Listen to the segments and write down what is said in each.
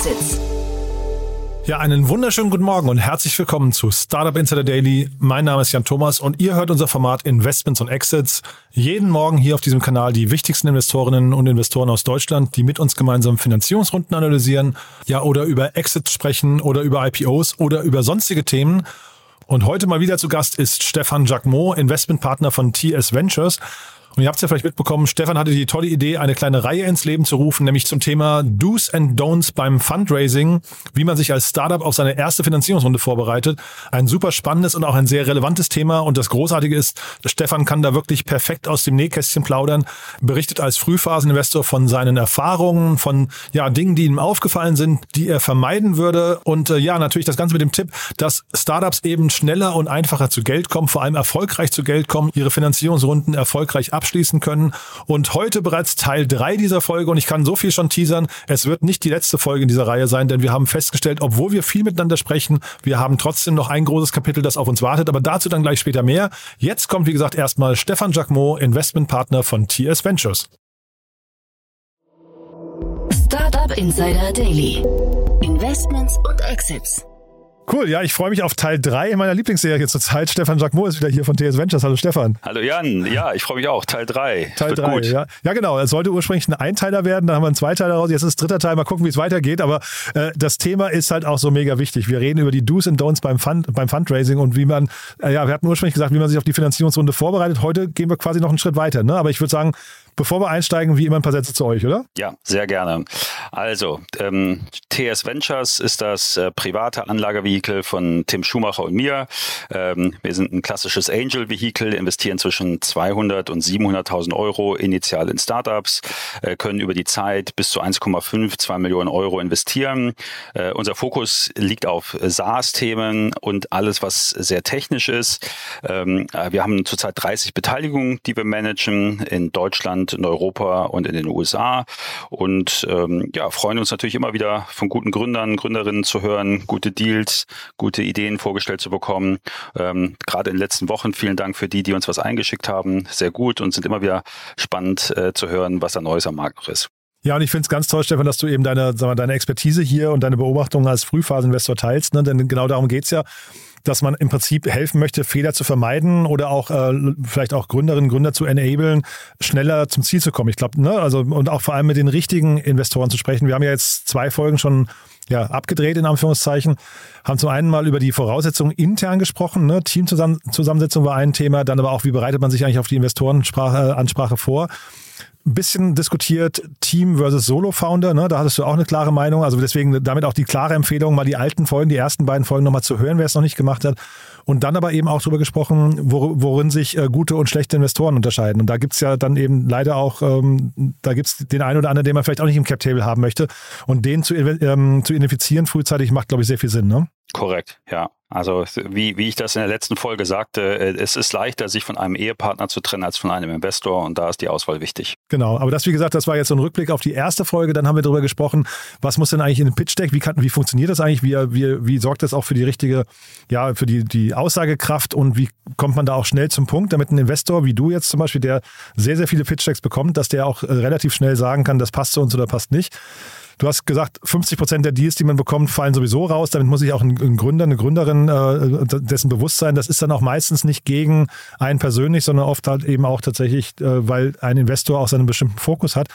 Exits. Ja, einen wunderschönen guten Morgen und herzlich willkommen zu Startup Insider Daily. Mein Name ist Jan Thomas und ihr hört unser Format Investments und Exits. Jeden Morgen hier auf diesem Kanal die wichtigsten Investorinnen und Investoren aus Deutschland, die mit uns gemeinsam Finanzierungsrunden analysieren, ja, oder über Exits sprechen oder über IPOs oder über sonstige Themen. Und heute mal wieder zu Gast ist Stefan Jacquemot, Investmentpartner von TS Ventures. Und ihr habt es ja vielleicht mitbekommen, Stefan hatte die tolle Idee, eine kleine Reihe ins Leben zu rufen, nämlich zum Thema Do's and Don'ts beim Fundraising, wie man sich als Startup auf seine erste Finanzierungsrunde vorbereitet. Ein super spannendes und auch ein sehr relevantes Thema. Und das Großartige ist, Stefan kann da wirklich perfekt aus dem Nähkästchen plaudern, berichtet als Frühphaseninvestor von seinen Erfahrungen, von ja, Dingen, die ihm aufgefallen sind, die er vermeiden würde. Und äh, ja, natürlich das Ganze mit dem Tipp, dass Startups eben schneller und einfacher zu Geld kommen, vor allem erfolgreich zu Geld kommen, ihre Finanzierungsrunden erfolgreich abschließen können. Und heute bereits Teil drei dieser Folge und ich kann so viel schon teasern. Es wird nicht die letzte Folge in dieser Reihe sein, denn wir haben festgestellt, obwohl wir viel miteinander sprechen, wir haben trotzdem noch ein großes Kapitel, das auf uns wartet, aber dazu dann gleich später mehr. Jetzt kommt, wie gesagt, erstmal Stefan Jacquemot, Investmentpartner von TS Ventures. Startup Insider Daily. Investments und Exits. Cool, ja, ich freue mich auf Teil 3 in meiner Lieblingsserie zurzeit. Stefan Jacquemot ist wieder hier von TS Ventures. Hallo Stefan. Hallo Jan, ja, ich freue mich auch. Teil 3. Teil 3, ja. Ja, genau. Es sollte ursprünglich ein Einteiler werden, dann haben wir einen Zweiteiler raus. Jetzt ist es dritter Teil. Mal gucken, wie es weitergeht. Aber äh, das Thema ist halt auch so mega wichtig. Wir reden über die Do's und Don'ts beim, Fund, beim Fundraising und wie man, äh, ja, wir hatten ursprünglich gesagt, wie man sich auf die Finanzierungsrunde vorbereitet. Heute gehen wir quasi noch einen Schritt weiter. Ne? Aber ich würde sagen, Bevor wir einsteigen, wie immer ein paar Sätze zu euch, oder? Ja, sehr gerne. Also, ähm, TS Ventures ist das äh, private Anlagevehikel von Tim Schumacher und mir. Ähm, wir sind ein klassisches Angel-Vehikel, investieren zwischen 200 und 700.000 Euro initial in Startups, äh, können über die Zeit bis zu 1,5, 2 Millionen Euro investieren. Äh, unser Fokus liegt auf SaaS-Themen und alles, was sehr technisch ist. Ähm, äh, wir haben zurzeit 30 Beteiligungen, die wir managen in Deutschland, in Europa und in den USA. Und ähm, ja, freuen uns natürlich immer wieder von guten Gründern, Gründerinnen zu hören, gute Deals, gute Ideen vorgestellt zu bekommen. Ähm, Gerade in den letzten Wochen vielen Dank für die, die uns was eingeschickt haben. Sehr gut und sind immer wieder spannend äh, zu hören, was da Neues am Markt noch ist. Ja, und ich finde es ganz toll, Stefan, dass du eben deine, mal, deine Expertise hier und deine Beobachtungen als Frühphaseninvestor teilst, ne? denn genau darum geht's ja dass man im Prinzip helfen möchte, Fehler zu vermeiden oder auch äh, vielleicht auch Gründerinnen und Gründer zu enablen, schneller zum Ziel zu kommen. Ich glaube, ne, also und auch vor allem mit den richtigen Investoren zu sprechen. Wir haben ja jetzt zwei Folgen schon ja, abgedreht in Anführungszeichen, haben zum einen mal über die Voraussetzungen intern gesprochen, ne? Teamzusammensetzung war ein Thema, dann aber auch, wie bereitet man sich eigentlich auf die Investorenansprache vor ein bisschen diskutiert, Team versus Solo-Founder, ne? da hattest du auch eine klare Meinung. Also deswegen damit auch die klare Empfehlung, mal die alten Folgen, die ersten beiden Folgen nochmal zu hören, wer es noch nicht gemacht hat. Und dann aber eben auch darüber gesprochen, worin sich äh, gute und schlechte Investoren unterscheiden. Und da gibt's ja dann eben leider auch, ähm, da gibt's den einen oder anderen, den man vielleicht auch nicht im Cap-Table haben möchte. Und den zu, ähm, zu identifizieren frühzeitig macht, glaube ich, sehr viel Sinn. Ne? Korrekt, ja. Also wie, wie ich das in der letzten Folge sagte, äh, es ist leichter, sich von einem Ehepartner zu trennen als von einem Investor und da ist die Auswahl wichtig. Genau, aber das, wie gesagt, das war jetzt so ein Rückblick auf die erste Folge. Dann haben wir darüber gesprochen, was muss denn eigentlich in den Pitch Deck, wie, kann, wie funktioniert das eigentlich, wie, wie, wie sorgt das auch für die richtige, ja, für die, die Aussagekraft und wie kommt man da auch schnell zum Punkt, damit ein Investor wie du jetzt zum Beispiel, der sehr, sehr viele Pitch Decks bekommt, dass der auch äh, relativ schnell sagen kann, das passt zu uns oder passt nicht. Du hast gesagt, 50 Prozent der Deals, die man bekommt, fallen sowieso raus. Damit muss sich auch ein, ein Gründer, eine Gründerin äh, dessen bewusst sein. Das ist dann auch meistens nicht gegen einen persönlich, sondern oft halt eben auch tatsächlich, äh, weil ein Investor auch seinen bestimmten Fokus hat.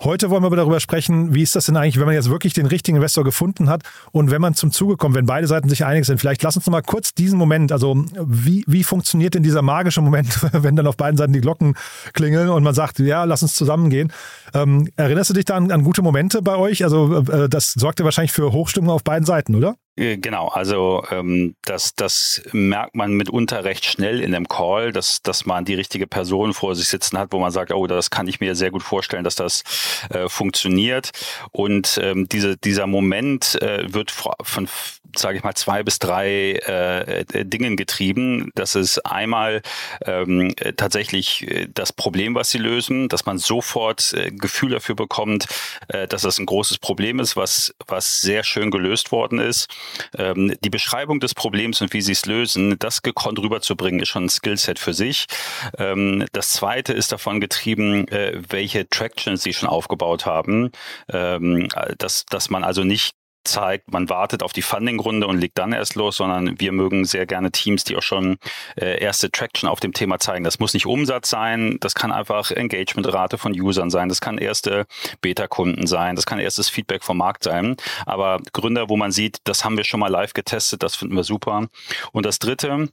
Heute wollen wir darüber sprechen, wie ist das denn eigentlich, wenn man jetzt wirklich den richtigen Investor gefunden hat und wenn man zum Zuge kommt, wenn beide Seiten sich einig sind. Vielleicht lass uns noch mal kurz diesen Moment, also wie, wie funktioniert denn dieser magische Moment, wenn dann auf beiden Seiten die Glocken klingeln und man sagt, ja, lass uns zusammengehen. Ähm, erinnerst du dich da an, an, gute Momente bei euch? Also äh, das sorgte wahrscheinlich für Hochstimmung auf beiden Seiten, oder? Äh, genau, also ähm, das, das merkt man mitunter recht schnell in dem Call, dass, dass man die richtige Person vor sich sitzen hat, wo man sagt, oh, das kann ich mir sehr gut vorstellen, dass das äh, funktioniert. Und ähm, diese, dieser Moment äh, wird von sage ich mal, zwei bis drei äh, Dingen getrieben. Das ist einmal ähm, tatsächlich das Problem, was sie lösen, dass man sofort äh, Gefühl dafür bekommt, äh, dass das ein großes Problem ist, was, was sehr schön gelöst worden ist. Ähm, die Beschreibung des Problems und wie sie es lösen, das gekonnt rüberzubringen, ist schon ein Skillset für sich. Ähm, das zweite ist davon getrieben, äh, welche Tractions sie schon aufgebaut haben, ähm, dass, dass man also nicht zeigt, man wartet auf die Funding-Runde und legt dann erst los, sondern wir mögen sehr gerne Teams, die auch schon äh, erste Traction auf dem Thema zeigen. Das muss nicht Umsatz sein, das kann einfach Engagement-Rate von Usern sein, das kann erste Beta-Kunden sein, das kann erstes Feedback vom Markt sein. Aber Gründer, wo man sieht, das haben wir schon mal live getestet, das finden wir super. Und das dritte,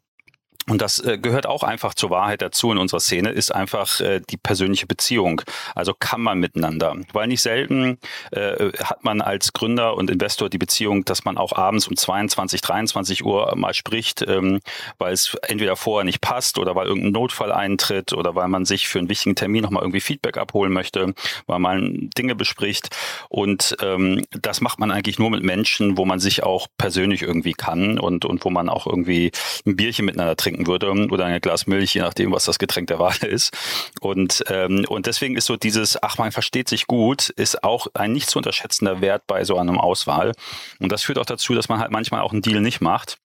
und das äh, gehört auch einfach zur Wahrheit dazu in unserer Szene, ist einfach äh, die persönliche Beziehung. Also kann man miteinander. Weil nicht selten äh, hat man als Gründer und Investor die Beziehung, dass man auch abends um 22, 23 Uhr mal spricht, ähm, weil es entweder vorher nicht passt oder weil irgendein Notfall eintritt oder weil man sich für einen wichtigen Termin nochmal irgendwie Feedback abholen möchte, weil man Dinge bespricht. Und ähm, das macht man eigentlich nur mit Menschen, wo man sich auch persönlich irgendwie kann und, und wo man auch irgendwie ein Bierchen miteinander trinkt trinken würde oder ein Glas Milch, je nachdem, was das Getränk der Wahl ist. Und, ähm, und deswegen ist so dieses, ach, man versteht sich gut, ist auch ein nicht zu unterschätzender Wert bei so einem Auswahl. Und das führt auch dazu, dass man halt manchmal auch einen Deal nicht macht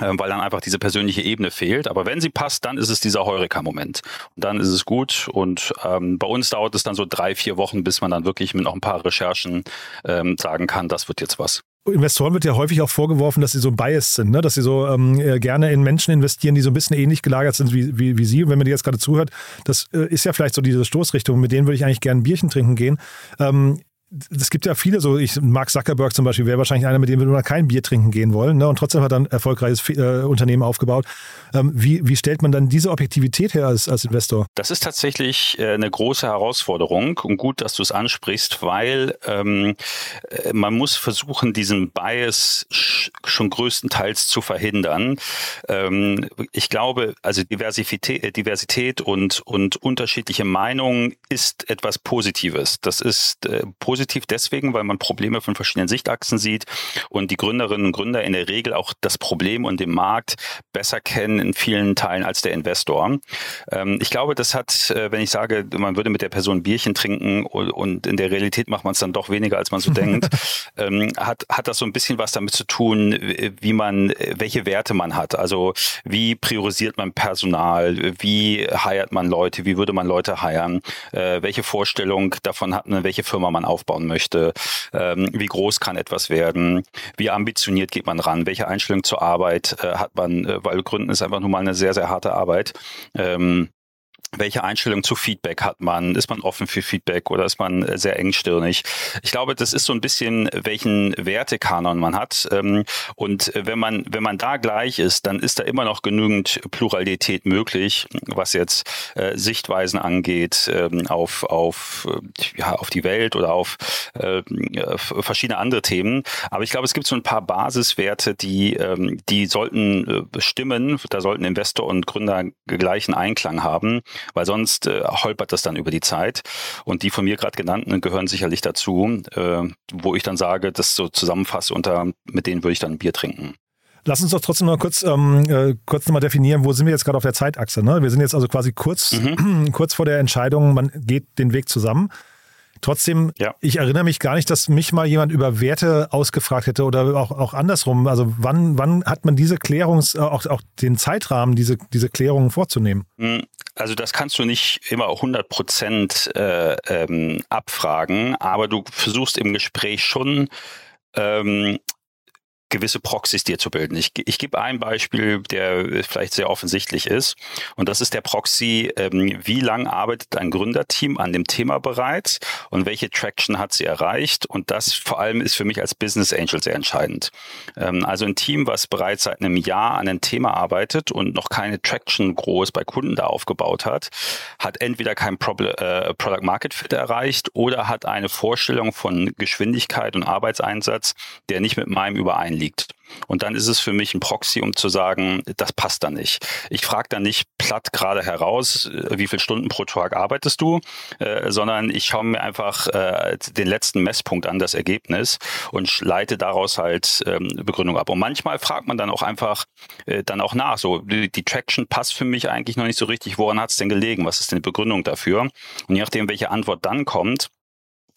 ähm, weil dann einfach diese persönliche Ebene fehlt. Aber wenn sie passt, dann ist es dieser Heureka-Moment. Und dann ist es gut. Und ähm, bei uns dauert es dann so drei, vier Wochen, bis man dann wirklich mit noch ein paar Recherchen ähm, sagen kann, das wird jetzt was. Investoren wird ja häufig auch vorgeworfen, dass sie so biased sind, ne? dass sie so ähm, äh, gerne in Menschen investieren, die so ein bisschen ähnlich gelagert sind wie, wie, wie Sie. Und wenn man dir jetzt gerade zuhört, das äh, ist ja vielleicht so diese Stoßrichtung, mit denen würde ich eigentlich gerne ein Bierchen trinken gehen. Ähm, es gibt ja viele, so ich, Mark Zuckerberg zum Beispiel wäre wahrscheinlich einer, mit dem wir nur kein Bier trinken gehen wollen. Ne? Und trotzdem hat er ein erfolgreiches äh, Unternehmen aufgebaut. Ähm, wie, wie stellt man dann diese Objektivität her als, als Investor? Das ist tatsächlich äh, eine große Herausforderung und gut, dass du es ansprichst, weil ähm, äh, man muss versuchen, diesen Bias schon größtenteils zu verhindern. Ähm, ich glaube, also Diversität, äh, Diversität und, und unterschiedliche Meinungen ist etwas Positives. Das ist äh, positiv positiv deswegen, weil man Probleme von verschiedenen Sichtachsen sieht und die Gründerinnen und Gründer in der Regel auch das Problem und den Markt besser kennen in vielen Teilen als der Investor. Ähm, ich glaube, das hat, äh, wenn ich sage, man würde mit der Person Bierchen trinken und in der Realität macht man es dann doch weniger, als man so denkt, ähm, hat, hat das so ein bisschen was damit zu tun, wie man, welche Werte man hat. Also wie priorisiert man Personal, wie heiert man Leute, wie würde man Leute heiern, äh, welche Vorstellung davon hat man, welche Firma man aufbaut aufbauen möchte. Ähm, wie groß kann etwas werden? Wie ambitioniert geht man ran? Welche Einstellung zur Arbeit äh, hat man? Äh, weil Gründen ist einfach nun mal eine sehr, sehr harte Arbeit. Ähm, welche Einstellung zu Feedback hat man? Ist man offen für Feedback oder ist man äh, sehr engstirnig? Ich glaube, das ist so ein bisschen, welchen Wertekanon man hat. Ähm, und wenn man, wenn man da gleich ist, dann ist da immer noch genügend Pluralität möglich, was jetzt äh, Sichtweisen angeht, ähm, auf, auf, äh, ja, auf die Welt oder auf äh, verschiedene andere Themen. Aber ich glaube, es gibt so ein paar Basiswerte, die, ähm, die sollten stimmen. Da sollten Investor und Gründer gleichen Einklang haben weil sonst äh, holpert das dann über die Zeit. Und die von mir gerade genannten gehören sicherlich dazu, äh, wo ich dann sage, das so zusammenfasse unter, mit denen würde ich dann ein Bier trinken. Lass uns doch trotzdem mal kurz, ähm, äh, kurz nochmal definieren, wo sind wir jetzt gerade auf der Zeitachse? Ne? Wir sind jetzt also quasi kurz, mhm. kurz vor der Entscheidung, man geht den Weg zusammen. Trotzdem, ja. ich erinnere mich gar nicht, dass mich mal jemand über Werte ausgefragt hätte oder auch, auch andersrum. Also wann, wann hat man diese Klärungs, äh, auch, auch den Zeitrahmen, diese, diese Klärungen vorzunehmen? Hm, also das kannst du nicht immer 100 Prozent äh, ähm, abfragen, aber du versuchst im Gespräch schon ähm, gewisse Proxys dir zu bilden. Ich, ich gebe ein Beispiel, der vielleicht sehr offensichtlich ist. Und das ist der Proxy, ähm, wie lang arbeitet ein Gründerteam an dem Thema bereits und welche Traction hat sie erreicht. Und das vor allem ist für mich als Business Angel sehr entscheidend. Ähm, also ein Team, was bereits seit einem Jahr an einem Thema arbeitet und noch keine Traction groß bei Kunden da aufgebaut hat, hat entweder kein Problem, äh, Product Market Fit erreicht oder hat eine Vorstellung von Geschwindigkeit und Arbeitseinsatz, der nicht mit meinem übereinliegt liegt. Und dann ist es für mich ein Proxy, um zu sagen, das passt da nicht. Ich frage dann nicht platt gerade heraus, äh, wie viele Stunden pro Tag arbeitest du, äh, sondern ich schaue mir einfach äh, den letzten Messpunkt an, das Ergebnis, und leite daraus halt ähm, Begründung ab. Und manchmal fragt man dann auch einfach äh, dann auch nach, so die, die Traction passt für mich eigentlich noch nicht so richtig, woran hat es denn gelegen, was ist denn die Begründung dafür? Und je nachdem, welche Antwort dann kommt,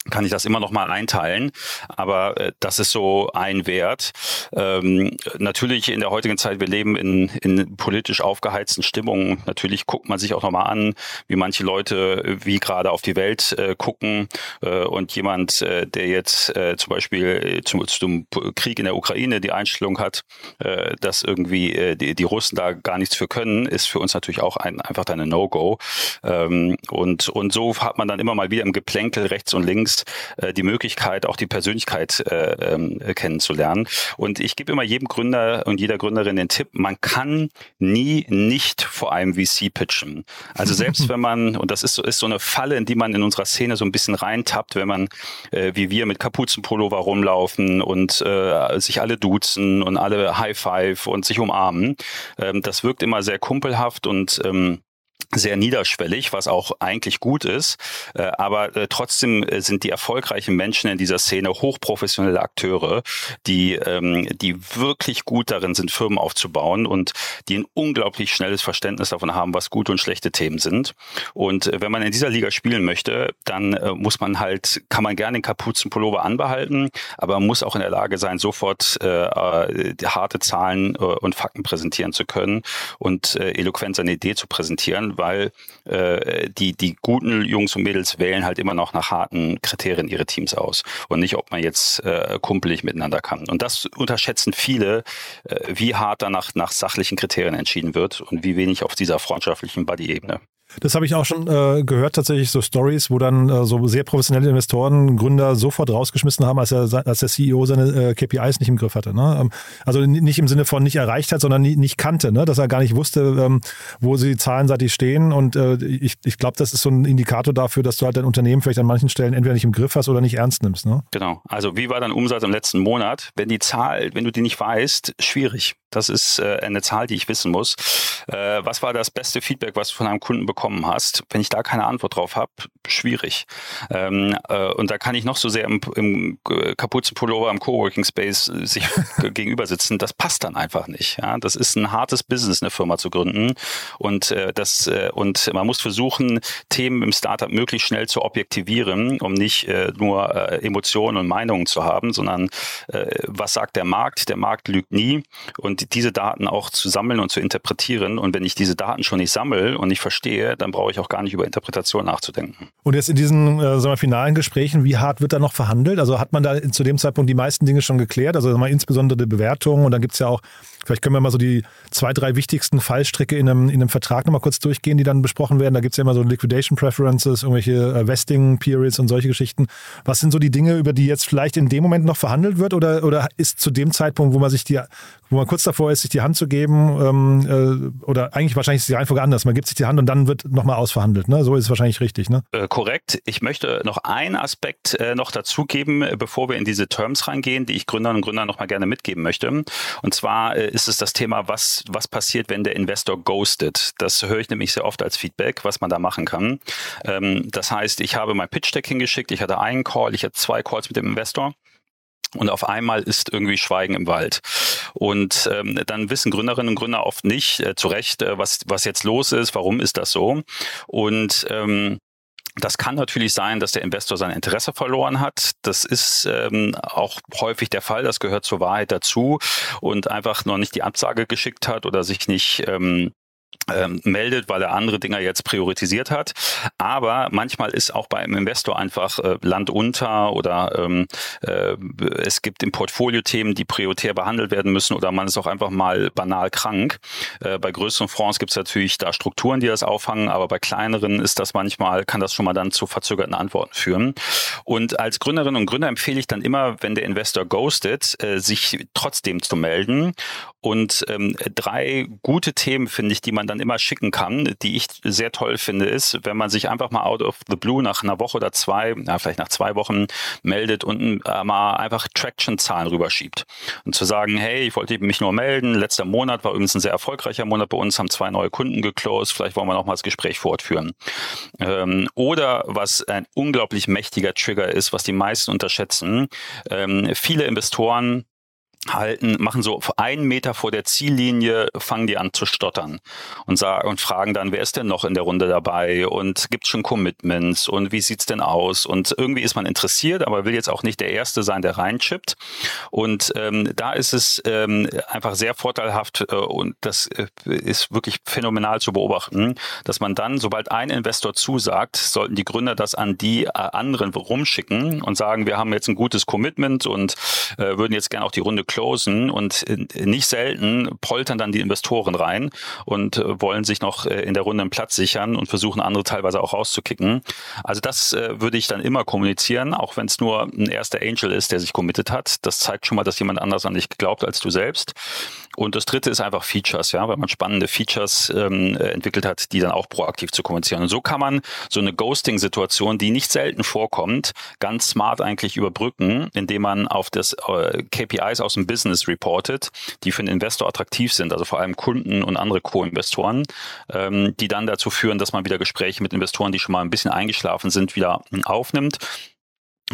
kann ich das immer noch mal einteilen. Aber äh, das ist so ein Wert. Ähm, natürlich in der heutigen Zeit, wir leben in, in politisch aufgeheizten Stimmungen. Natürlich guckt man sich auch noch mal an, wie manche Leute wie gerade auf die Welt äh, gucken. Äh, und jemand, äh, der jetzt äh, zum Beispiel äh, zum, zum Krieg in der Ukraine die Einstellung hat, äh, dass irgendwie äh, die, die Russen da gar nichts für können, ist für uns natürlich auch ein, einfach dann ein No-Go. Ähm, und, und so hat man dann immer mal wieder im Geplänkel rechts und links äh, die Möglichkeit, auch die Persönlichkeit äh, ähm, kennenzulernen. Und ich gebe immer jedem Gründer und jeder Gründerin den Tipp, man kann nie nicht vor einem VC pitchen. Also selbst wenn man, und das ist so, ist so eine Falle, in die man in unserer Szene so ein bisschen reintappt, wenn man äh, wie wir mit Kapuzenpullover rumlaufen und äh, sich alle duzen und alle High Five und sich umarmen. Ähm, das wirkt immer sehr kumpelhaft und ähm, sehr niederschwellig, was auch eigentlich gut ist. Äh, aber äh, trotzdem äh, sind die erfolgreichen Menschen in dieser Szene hochprofessionelle Akteure, die, ähm, die wirklich gut darin sind, Firmen aufzubauen und die ein unglaublich schnelles Verständnis davon haben, was gute und schlechte Themen sind. Und wenn man in dieser Liga spielen möchte, dann muss man halt, kann man gerne den Kapuzenpullover anbehalten, aber man muss auch in der Lage sein, sofort äh, harte Zahlen und Fakten präsentieren zu können und eloquent seine Idee zu präsentieren weil äh, die, die guten Jungs und Mädels wählen halt immer noch nach harten Kriterien ihre Teams aus und nicht, ob man jetzt äh, kumpelig miteinander kann. Und das unterschätzen viele, äh, wie hart danach nach sachlichen Kriterien entschieden wird und wie wenig auf dieser freundschaftlichen Buddy-Ebene. Das habe ich auch schon äh, gehört, tatsächlich so Stories, wo dann äh, so sehr professionelle Investoren Gründer sofort rausgeschmissen haben, als, er, als der CEO seine äh, KPIs nicht im Griff hatte. Ne? Ähm, also nicht im Sinne von nicht erreicht hat, sondern nie, nicht kannte, ne? dass er gar nicht wusste, ähm, wo sie zahlenseitig stehen. Und äh, ich, ich glaube, das ist so ein Indikator dafür, dass du halt dein Unternehmen vielleicht an manchen Stellen entweder nicht im Griff hast oder nicht ernst nimmst. Ne? Genau. Also wie war dein Umsatz im letzten Monat? Wenn die Zahl, wenn du die nicht weißt, schwierig. Das ist äh, eine Zahl, die ich wissen muss. Äh, was war das beste Feedback, was du von einem Kunden bekommen hast? Wenn ich da keine Antwort drauf habe, schwierig. Ähm, äh, und da kann ich noch so sehr im, im Kapuzenpullover im Coworking Space sich gegenüber sitzen. Das passt dann einfach nicht. Ja? Das ist ein hartes Business, eine Firma zu gründen. Und äh, das äh, und man muss versuchen, Themen im Startup möglichst schnell zu objektivieren, um nicht äh, nur äh, Emotionen und Meinungen zu haben, sondern äh, was sagt der Markt? Der Markt lügt nie und und diese Daten auch zu sammeln und zu interpretieren. Und wenn ich diese Daten schon nicht sammle und nicht verstehe, dann brauche ich auch gar nicht über Interpretation nachzudenken. Und jetzt in diesen äh, wir, finalen Gesprächen, wie hart wird da noch verhandelt? Also hat man da zu dem Zeitpunkt die meisten Dinge schon geklärt? Also mal insbesondere die Bewertung und dann gibt es ja auch Vielleicht können wir mal so die zwei, drei wichtigsten Fallstricke in einem, in einem Vertrag nochmal kurz durchgehen, die dann besprochen werden. Da gibt es ja immer so Liquidation Preferences, irgendwelche äh, Vesting Periods und solche Geschichten. Was sind so die Dinge, über die jetzt vielleicht in dem Moment noch verhandelt wird oder, oder ist zu dem Zeitpunkt, wo man sich die, wo man kurz davor ist, sich die Hand zu geben, ähm, äh, oder eigentlich wahrscheinlich ist die Reihenfolge anders. Man gibt sich die Hand und dann wird nochmal ausverhandelt. Ne? So ist es wahrscheinlich richtig. Ne? Äh, korrekt. Ich möchte noch einen Aspekt äh, noch dazugeben, äh, bevor wir in diese Terms reingehen, die ich Gründern und Gründern nochmal gerne mitgeben möchte. Und zwar äh, ist es das Thema, was, was passiert, wenn der Investor ghostet. Das höre ich nämlich sehr oft als Feedback, was man da machen kann. Ähm, das heißt, ich habe mein Pitch Deck hingeschickt, ich hatte einen Call, ich hatte zwei Calls mit dem Investor. Und auf einmal ist irgendwie Schweigen im Wald. Und ähm, dann wissen Gründerinnen und Gründer oft nicht äh, zu Recht, äh, was, was jetzt los ist, warum ist das so. Und ähm, das kann natürlich sein, dass der Investor sein Interesse verloren hat. Das ist ähm, auch häufig der Fall. Das gehört zur Wahrheit dazu und einfach noch nicht die Absage geschickt hat oder sich nicht ähm, ähm, meldet, weil er andere Dinger jetzt priorisiert hat. Aber manchmal ist auch bei einem Investor einfach äh, Land unter oder ähm, äh, es gibt im Portfolio Themen, die prioritär behandelt werden müssen oder man ist auch einfach mal banal krank. Äh, bei größeren Fonds gibt es natürlich da Strukturen, die das auffangen, aber bei kleineren ist das manchmal, kann das schon mal dann zu verzögerten Antworten führen. Und als Gründerinnen und Gründer empfehle ich dann immer, wenn der Investor ghostet, äh, sich trotzdem zu melden Und ähm, drei gute Themen finde ich, die man dann immer schicken kann, die ich sehr toll finde, ist, wenn man sich einfach mal out of the blue nach einer Woche oder zwei, na, vielleicht nach zwei Wochen meldet und äh, mal einfach Traction-Zahlen rüberschiebt. Und zu sagen, hey, ich wollte mich nur melden, letzter Monat war übrigens ein sehr erfolgreicher Monat bei uns, haben zwei neue Kunden geclosed, vielleicht wollen wir noch mal das Gespräch fortführen. Ähm, oder was ein unglaublich mächtiger Trigger ist, was die meisten unterschätzen, ähm, viele Investoren halten, machen so einen Meter vor der Ziellinie, fangen die an zu stottern und sagen und fragen dann, wer ist denn noch in der Runde dabei und gibt schon Commitments und wie sieht's denn aus? Und irgendwie ist man interessiert, aber will jetzt auch nicht der Erste sein, der reinchippt. Und ähm, da ist es ähm, einfach sehr vorteilhaft äh, und das äh, ist wirklich phänomenal zu beobachten, dass man dann, sobald ein Investor zusagt, sollten die Gründer das an die äh, anderen rumschicken und sagen, wir haben jetzt ein gutes Commitment und äh, würden jetzt gerne auch die Runde closen und nicht selten poltern dann die Investoren rein und äh, wollen sich noch äh, in der Runde einen Platz sichern und versuchen andere teilweise auch rauszukicken. Also das äh, würde ich dann immer kommunizieren, auch wenn es nur ein erster Angel ist, der sich committed hat. Das zeigt schon mal, dass jemand anders an dich glaubt als du selbst. Und das dritte ist einfach Features, ja, weil man spannende Features ähm, entwickelt hat, die dann auch proaktiv zu kommunizieren. Und so kann man so eine Ghosting-Situation, die nicht selten vorkommt, ganz smart eigentlich überbrücken, indem man auf das äh, KPIs aus dem Business reportet, die für den Investor attraktiv sind, also vor allem Kunden und andere Co-Investoren, ähm, die dann dazu führen, dass man wieder Gespräche mit Investoren, die schon mal ein bisschen eingeschlafen sind, wieder aufnimmt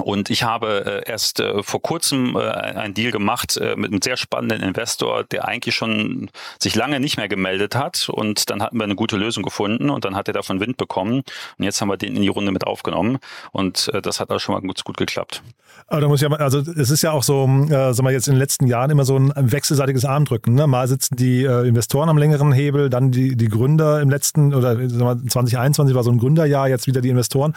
und ich habe äh, erst äh, vor kurzem äh, einen Deal gemacht äh, mit einem sehr spannenden Investor, der eigentlich schon sich lange nicht mehr gemeldet hat. Und dann hatten wir eine gute Lösung gefunden und dann hat er davon Wind bekommen. Und jetzt haben wir den in die Runde mit aufgenommen. Und äh, das hat auch schon mal gut, gut geklappt. Aber da muss ich ja mal, also es ist ja auch so, äh, sagen wir jetzt in den letzten Jahren immer so ein wechselseitiges Armdrücken. Ne? Mal sitzen die äh, Investoren am längeren Hebel, dann die, die Gründer im letzten, oder sagen wir, 2021 war so ein Gründerjahr, jetzt wieder die Investoren.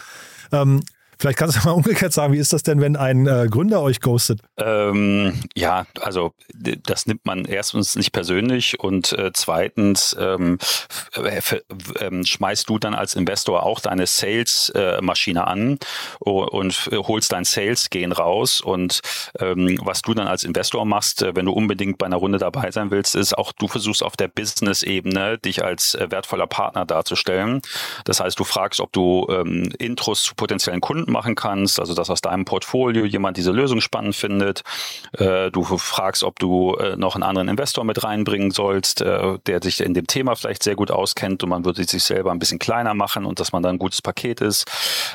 Ähm, Vielleicht kannst du mal umgekehrt sagen, wie ist das denn, wenn ein äh, Gründer euch ghostet? Ähm, ja, also das nimmt man erstens nicht persönlich und äh, zweitens ähm, äh, schmeißt du dann als Investor auch deine Sales-Maschine äh, an und holst dein Sales-Gehen raus und ähm, was du dann als Investor machst, äh, wenn du unbedingt bei einer Runde dabei sein willst, ist auch du versuchst auf der Business-Ebene dich als äh, wertvoller Partner darzustellen. Das heißt, du fragst, ob du ähm, Intros zu potenziellen Kunden spannend machen kannst, also dass aus deinem Portfolio jemand diese Lösung spannend findet. Äh, du fragst, ob du äh, noch einen anderen Investor mit reinbringen sollst, äh, der sich in dem Thema vielleicht sehr gut auskennt und man würde sich selber ein bisschen kleiner machen und dass man dann ein gutes Paket ist.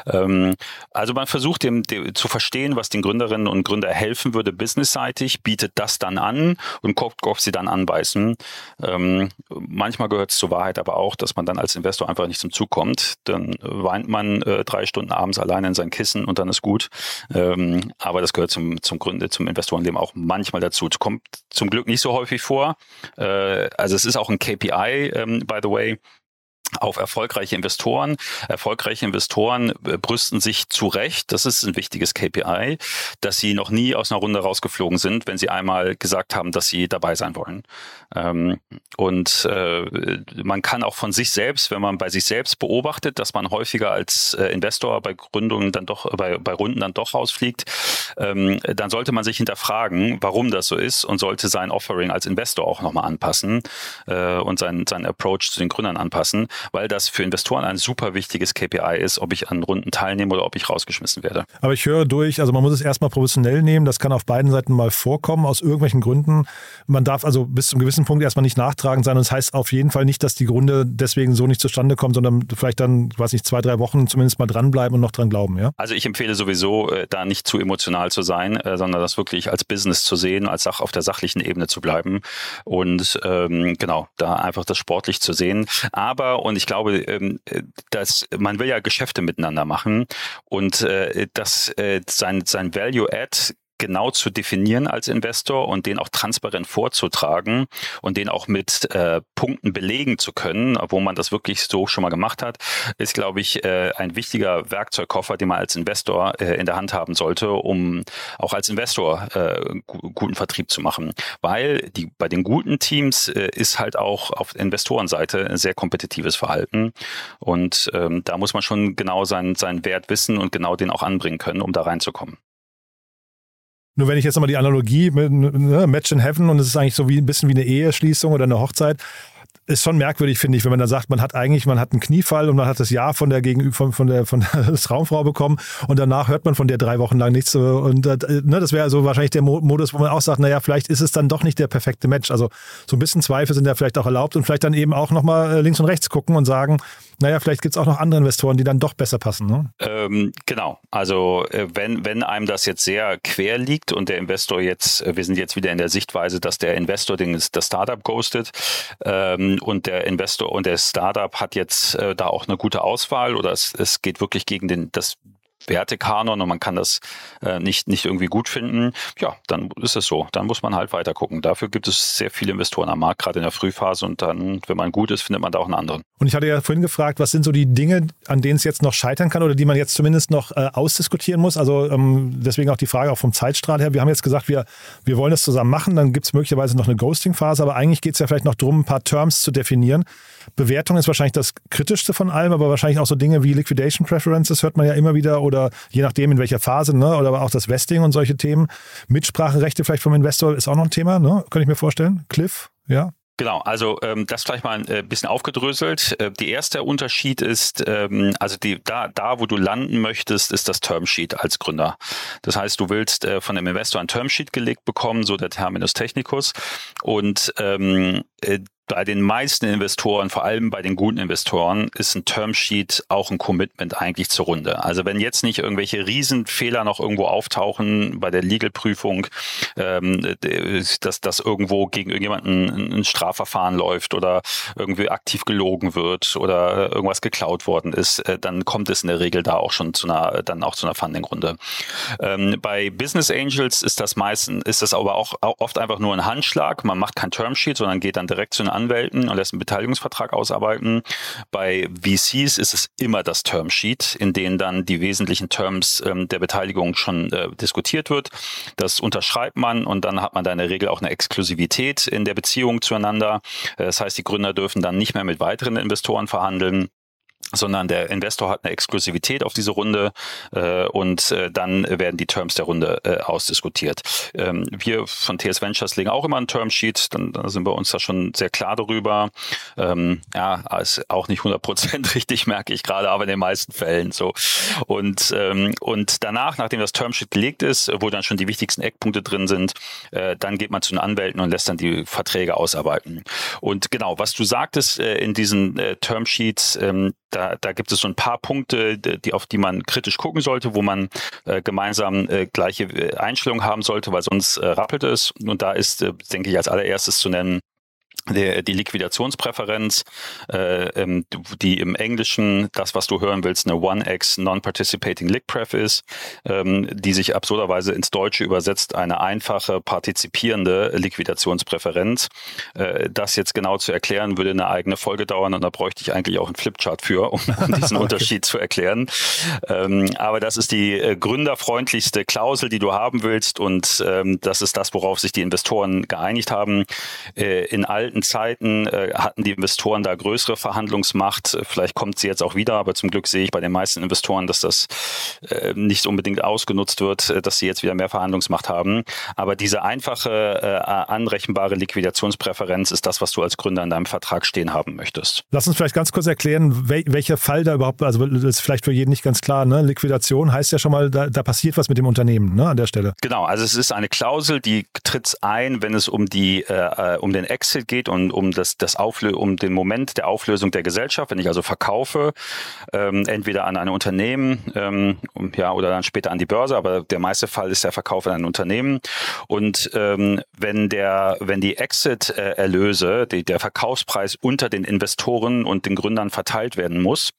Ähm, also man versucht dem, dem, zu verstehen, was den Gründerinnen und Gründer helfen würde, businessseitig, bietet das dann an und guckt, ob sie dann anbeißen. Ähm, manchmal gehört es zur Wahrheit aber auch, dass man dann als Investor einfach nicht zum Zug kommt. Dann weint man äh, drei Stunden abends alleine in sein Kissen und dann ist gut. Ähm, aber das gehört zum, zum Gründe, zum Investorenleben auch manchmal dazu. Das kommt zum Glück nicht so häufig vor. Äh, also es ist auch ein KPI, ähm, by the way auf erfolgreiche Investoren. Erfolgreiche Investoren äh, brüsten sich zu Recht, das ist ein wichtiges KPI, dass sie noch nie aus einer Runde rausgeflogen sind, wenn sie einmal gesagt haben, dass sie dabei sein wollen. Ähm, und äh, man kann auch von sich selbst, wenn man bei sich selbst beobachtet, dass man häufiger als äh, Investor bei Gründungen dann doch, bei, bei Runden dann doch rausfliegt, ähm, dann sollte man sich hinterfragen, warum das so ist und sollte sein Offering als Investor auch nochmal anpassen und sein, sein Approach zu den Gründern anpassen weil das für Investoren ein super wichtiges KPI ist, ob ich an Runden teilnehme oder ob ich rausgeschmissen werde. Aber ich höre durch, also man muss es erstmal professionell nehmen, das kann auf beiden Seiten mal vorkommen, aus irgendwelchen Gründen. Man darf also bis zum gewissen Punkt erstmal nicht nachtragend sein und das heißt auf jeden Fall nicht, dass die Gründe deswegen so nicht zustande kommen, sondern vielleicht dann, weiß nicht, zwei, drei Wochen zumindest mal dranbleiben und noch dran glauben, ja? Also ich empfehle sowieso, äh, da nicht zu emotional zu sein, äh, sondern das wirklich als Business zu sehen, als Sach auf der sachlichen Ebene zu bleiben und ähm, genau, da einfach das sportlich zu sehen. Aber, und ich glaube, ähm, dass man will ja Geschäfte miteinander machen. Und äh, dass äh, sein, sein Value-Add genau zu definieren als Investor und den auch transparent vorzutragen und den auch mit äh, Punkten belegen zu können, wo man das wirklich so schon mal gemacht hat, ist, glaube ich, äh, ein wichtiger Werkzeugkoffer, den man als Investor äh, in der Hand haben sollte, um auch als Investor äh, guten Vertrieb zu machen. Weil die, bei den guten Teams äh, ist halt auch auf Investorenseite ein sehr kompetitives Verhalten. Und ähm, da muss man schon genau seinen, seinen Wert wissen und genau den auch anbringen können, um da reinzukommen. Nur wenn ich jetzt nochmal die Analogie mit ne, Match in Heaven und es ist eigentlich so wie ein bisschen wie eine Eheschließung oder eine Hochzeit, ist schon merkwürdig, finde ich, wenn man da sagt, man hat eigentlich, man hat einen Kniefall und man hat das Ja von der Gegenüber von, von der von der Traumfrau bekommen und danach hört man von der drei Wochen lang nichts und äh, ne, das wäre also wahrscheinlich der Modus, wo man auch sagt, naja, vielleicht ist es dann doch nicht der perfekte Match. Also so ein bisschen Zweifel sind ja vielleicht auch erlaubt und vielleicht dann eben auch nochmal äh, links und rechts gucken und sagen, naja, vielleicht gibt es auch noch andere Investoren, die dann doch besser passen. Ne? Ähm, genau. Also äh, wenn, wenn einem das jetzt sehr quer liegt und der Investor jetzt, äh, wir sind jetzt wieder in der Sichtweise, dass der Investor das Startup ghostet ähm, und der Investor und der Startup hat jetzt äh, da auch eine gute Auswahl oder es, es geht wirklich gegen den, das Wertekanon und man kann das äh, nicht, nicht irgendwie gut finden, ja, dann ist es so. Dann muss man halt weiter gucken. Dafür gibt es sehr viele Investoren am Markt, gerade in der Frühphase und dann, wenn man gut ist, findet man da auch einen anderen. Und ich hatte ja vorhin gefragt, was sind so die Dinge, an denen es jetzt noch scheitern kann oder die man jetzt zumindest noch äh, ausdiskutieren muss? Also ähm, deswegen auch die Frage auch vom Zeitstrahl her. Wir haben jetzt gesagt, wir, wir wollen das zusammen machen, dann gibt es möglicherweise noch eine Ghosting-Phase, aber eigentlich geht es ja vielleicht noch darum, ein paar Terms zu definieren. Bewertung ist wahrscheinlich das Kritischste von allem, aber wahrscheinlich auch so Dinge wie Liquidation Preferences hört man ja immer wieder oder je nachdem in welcher Phase, ne, oder auch das Vesting und solche Themen. Mitspracherechte vielleicht vom Investor ist auch noch ein Thema, ne? Könnte ich mir vorstellen. Cliff, ja. Genau, also ähm, das vielleicht mal ein äh, bisschen aufgedröselt. Äh, der erste Unterschied ist, ähm, also die, da, da, wo du landen möchtest, ist das Termsheet als Gründer. Das heißt, du willst äh, von dem Investor ein Termsheet gelegt bekommen, so der Terminus technicus. Und ähm, äh, bei den meisten Investoren, vor allem bei den guten Investoren, ist ein Termsheet auch ein Commitment eigentlich zur Runde. Also wenn jetzt nicht irgendwelche Riesenfehler noch irgendwo auftauchen bei der Legal-Prüfung, ähm, dass, dass irgendwo gegen irgendjemanden ein Strafverfahren läuft oder irgendwie aktiv gelogen wird oder irgendwas geklaut worden ist, äh, dann kommt es in der Regel da auch schon zu einer, dann auch zu einer Funding-Runde. Ähm, bei Business Angels ist das meistens, ist das aber auch oft einfach nur ein Handschlag. Man macht kein Termsheet, sondern geht dann direkt zu einer Anwälten und lässt einen Beteiligungsvertrag ausarbeiten. Bei VCs ist es immer das Termsheet, in dem dann die wesentlichen Terms ähm, der Beteiligung schon äh, diskutiert wird. Das unterschreibt man und dann hat man da in der Regel auch eine Exklusivität in der Beziehung zueinander. Äh, das heißt, die Gründer dürfen dann nicht mehr mit weiteren Investoren verhandeln sondern der Investor hat eine Exklusivität auf diese Runde äh, und äh, dann werden die Terms der Runde äh, ausdiskutiert. Ähm, wir von TS Ventures legen auch immer ein Termsheet, dann, dann sind wir uns da schon sehr klar darüber. Ähm, ja, ist auch nicht 100% richtig, merke ich gerade, aber in den meisten Fällen so. Und, ähm, und danach, nachdem das Termsheet gelegt ist, wo dann schon die wichtigsten Eckpunkte drin sind, äh, dann geht man zu den Anwälten und lässt dann die Verträge ausarbeiten. Und genau, was du sagtest äh, in diesen äh, Termsheets, ähm, da, da gibt es so ein paar Punkte, die, auf die man kritisch gucken sollte, wo man äh, gemeinsam äh, gleiche äh, Einstellungen haben sollte, weil sonst äh, rappelt es. Und da ist, äh, denke ich, als allererstes zu nennen, die, die Liquidationspräferenz, äh, ähm, die im Englischen das, was du hören willst, eine 1x Non-Participating Lick Pref ist, ähm, die sich absurderweise ins Deutsche übersetzt, eine einfache partizipierende Liquidationspräferenz. Äh, das jetzt genau zu erklären, würde eine eigene Folge dauern und da bräuchte ich eigentlich auch einen Flipchart für, um, um diesen okay. Unterschied zu erklären. Ähm, aber das ist die äh, gründerfreundlichste Klausel, die du haben willst und ähm, das ist das, worauf sich die Investoren geeinigt haben. Äh, in allen alten Zeiten äh, hatten die Investoren da größere Verhandlungsmacht. Vielleicht kommt sie jetzt auch wieder, aber zum Glück sehe ich bei den meisten Investoren, dass das äh, nicht unbedingt ausgenutzt wird, äh, dass sie jetzt wieder mehr Verhandlungsmacht haben. Aber diese einfache, äh, anrechenbare Liquidationspräferenz ist das, was du als Gründer in deinem Vertrag stehen haben möchtest. Lass uns vielleicht ganz kurz erklären, wel welcher Fall da überhaupt, also das ist vielleicht für jeden nicht ganz klar, ne? Liquidation heißt ja schon mal, da, da passiert was mit dem Unternehmen ne? an der Stelle. Genau, also es ist eine Klausel, die tritt ein, wenn es um die äh, äh um den Exit geht geht und um das, das Auflö um den Moment der Auflösung der Gesellschaft, wenn ich also verkaufe, ähm, entweder an ein Unternehmen ähm, ja, oder dann später an die Börse, aber der meiste Fall ist der Verkauf an ein Unternehmen. Und ähm, wenn der, wenn die Exit-Erlöse, die, der Verkaufspreis unter den Investoren und den Gründern verteilt werden muss,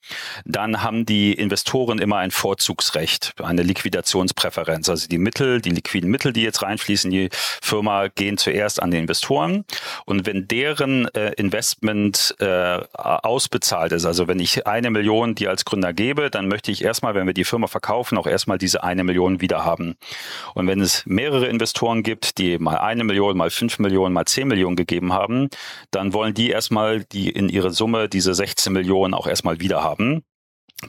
dann haben die Investoren immer ein Vorzugsrecht, eine Liquidationspräferenz. Also die Mittel, die liquiden Mittel, die jetzt reinfließen, die Firma gehen zuerst an die Investoren. Und wenn deren äh, Investment äh, ausbezahlt ist, also wenn ich eine Million dir als Gründer gebe, dann möchte ich erstmal, wenn wir die Firma verkaufen, auch erstmal diese eine Million wieder haben. Und wenn es mehrere Investoren gibt, die mal eine Million, mal fünf Millionen, mal zehn Millionen gegeben haben, dann wollen die erstmal die in ihre Summe diese 16 Millionen auch erstmal wieder haben.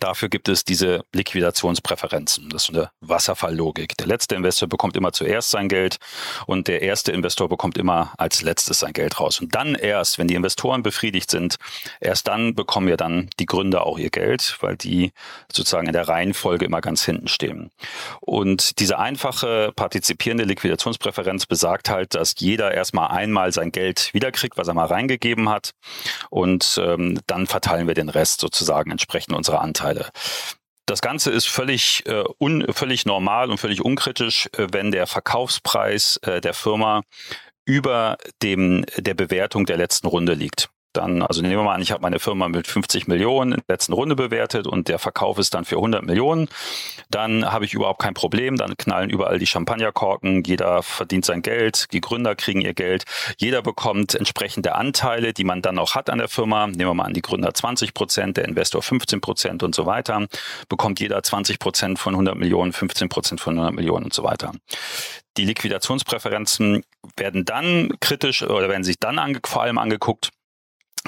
Dafür gibt es diese Liquidationspräferenzen. Das ist eine Wasserfalllogik. Der letzte Investor bekommt immer zuerst sein Geld und der erste Investor bekommt immer als letztes sein Geld raus. Und dann erst, wenn die Investoren befriedigt sind, erst dann bekommen ja dann die Gründer auch ihr Geld, weil die sozusagen in der Reihenfolge immer ganz hinten stehen. Und diese einfache partizipierende Liquidationspräferenz besagt halt, dass jeder erstmal einmal sein Geld wiederkriegt, was er mal reingegeben hat. Und ähm, dann verteilen wir den Rest sozusagen entsprechend unserer Anteile. Anteile. Das Ganze ist völlig, äh, un, völlig normal und völlig unkritisch, äh, wenn der Verkaufspreis äh, der Firma über dem der Bewertung der letzten Runde liegt dann, also nehmen wir mal an, ich habe meine Firma mit 50 Millionen in der letzten Runde bewertet und der Verkauf ist dann für 100 Millionen, dann habe ich überhaupt kein Problem, dann knallen überall die Champagnerkorken, jeder verdient sein Geld, die Gründer kriegen ihr Geld, jeder bekommt entsprechende Anteile, die man dann auch hat an der Firma, nehmen wir mal an, die Gründer 20 Prozent, der Investor 15 Prozent und so weiter, bekommt jeder 20 Prozent von 100 Millionen, 15 Prozent von 100 Millionen und so weiter. Die Liquidationspräferenzen werden dann kritisch oder werden sich dann ange vor allem angeguckt,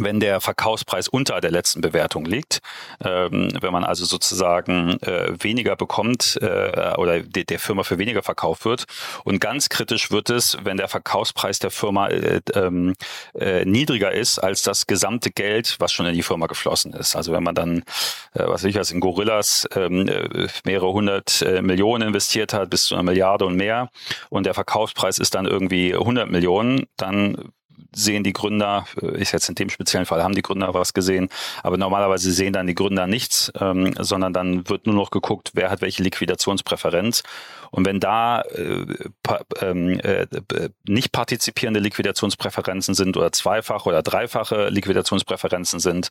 wenn der Verkaufspreis unter der letzten Bewertung liegt, ähm, wenn man also sozusagen äh, weniger bekommt äh, oder de der Firma für weniger verkauft wird. Und ganz kritisch wird es, wenn der Verkaufspreis der Firma äh, ähm, äh, niedriger ist als das gesamte Geld, was schon in die Firma geflossen ist. Also wenn man dann, äh, was weiß ich was in Gorillas ähm, äh, mehrere hundert Millionen investiert hat, bis zu einer Milliarde und mehr, und der Verkaufspreis ist dann irgendwie 100 Millionen, dann sehen die Gründer, äh, ich jetzt in dem speziellen Fall haben die Gründer was gesehen, aber normalerweise sehen dann die Gründer nichts, ähm, sondern dann wird nur noch geguckt, wer hat welche Liquidationspräferenz. Und wenn da äh, pa, ähm, äh, nicht partizipierende Liquidationspräferenzen sind oder zweifach oder dreifache Liquidationspräferenzen sind,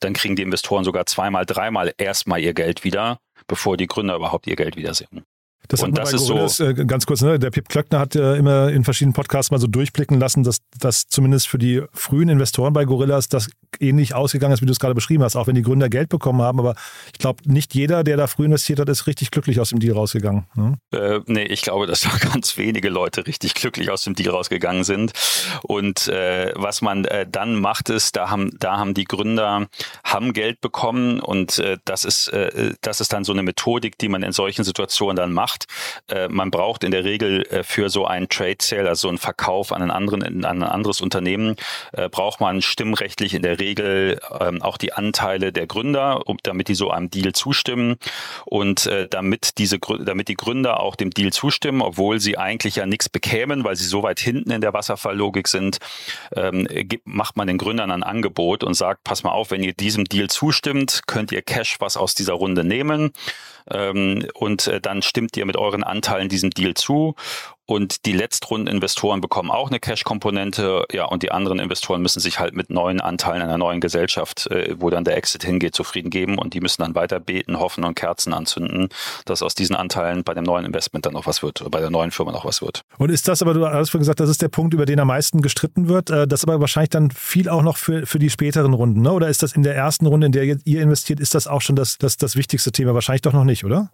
dann kriegen die Investoren sogar zweimal, dreimal erstmal ihr Geld wieder, bevor die Gründer überhaupt ihr Geld wiedersehen. Das, und das ist Gorillas, so. Äh, ganz kurz, ne? der Pip Klöckner hat ja immer in verschiedenen Podcasts mal so durchblicken lassen, dass das zumindest für die frühen Investoren bei Gorillas das ähnlich ausgegangen ist, wie du es gerade beschrieben hast, auch wenn die Gründer Geld bekommen haben. Aber ich glaube, nicht jeder, der da früh investiert hat, ist richtig glücklich aus dem Deal rausgegangen. Ne? Äh, nee, ich glaube, dass da ganz wenige Leute richtig glücklich aus dem Deal rausgegangen sind. Und äh, was man äh, dann macht, ist, da haben, da haben die Gründer haben Geld bekommen und äh, das ist, äh, das ist dann so eine Methodik, die man in solchen Situationen dann macht. Äh, man braucht in der Regel äh, für so einen Trade Sale, also so einen Verkauf an, einen anderen, an ein anderes Unternehmen, äh, braucht man stimmrechtlich in der Regel ähm, auch die Anteile der Gründer, damit die so einem Deal zustimmen. Und damit diese damit die Gründer auch dem Deal zustimmen, obwohl sie eigentlich ja nichts bekämen, weil sie so weit hinten in der Wasserfalllogik sind, ähm, macht man den Gründern ein Angebot und sagt, pass mal auf, wenn ihr diesem Deal zustimmt, könnt ihr Cash was aus dieser Runde nehmen ähm, und dann stimmt ihr mit euren Anteilen diesem Deal zu und die Letztrundeninvestoren bekommen auch eine Cash-Komponente, ja, und die anderen Investoren müssen sich halt mit neuen Anteilen einer neuen Gesellschaft, äh, wo dann der Exit hingeht, zufrieden geben und die müssen dann weiter beten, hoffen und Kerzen anzünden, dass aus diesen Anteilen bei dem neuen Investment dann noch was wird, oder bei der neuen Firma noch was wird. Und ist das aber, du hast vorhin gesagt, das ist der Punkt, über den am meisten gestritten wird, äh, das aber wahrscheinlich dann viel auch noch für, für die späteren Runden, ne? oder ist das in der ersten Runde, in der ihr investiert, ist das auch schon das, das, das wichtigste Thema? Wahrscheinlich doch noch nicht, oder?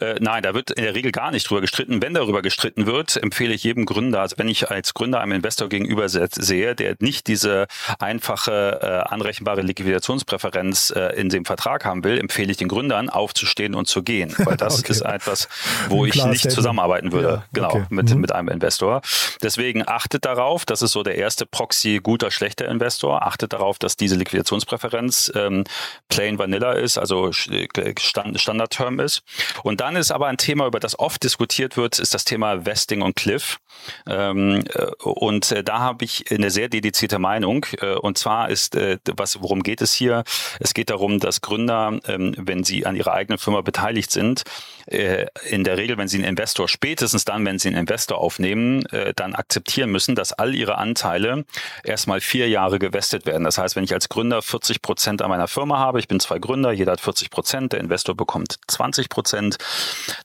Äh, nein, da wird in der Regel gar nicht drüber gestritten. Wenn darüber gestritten wird, empfehle ich jedem Gründer, also wenn ich als Gründer einem Investor gegenüber sehe, der nicht diese einfache äh, anrechenbare Liquidationspräferenz äh, in dem Vertrag haben will, empfehle ich den Gründern aufzustehen und zu gehen, weil das okay. ist etwas, wo ich nicht Statement. zusammenarbeiten würde, ja, genau, okay. mit, mhm. mit einem Investor. Deswegen achtet darauf, das ist so der erste Proxy guter, schlechter Investor, achtet darauf, dass diese Liquidationspräferenz ähm, plain vanilla ist, also Stand, Standardterm ist. Und dann dann ist aber ein Thema, über das oft diskutiert wird, ist das Thema Vesting und Cliff. Ähm, äh, und äh, da habe ich eine sehr dedizierte Meinung. Äh, und zwar ist, was, worum geht es hier? Es geht darum, dass Gründer, ähm, wenn sie an ihrer eigenen Firma beteiligt sind, in der Regel, wenn sie einen Investor, spätestens dann, wenn sie einen Investor aufnehmen, dann akzeptieren müssen, dass all ihre Anteile erstmal vier Jahre gewestet werden. Das heißt, wenn ich als Gründer 40 Prozent an meiner Firma habe, ich bin zwei Gründer, jeder hat 40 Prozent, der Investor bekommt 20 Prozent,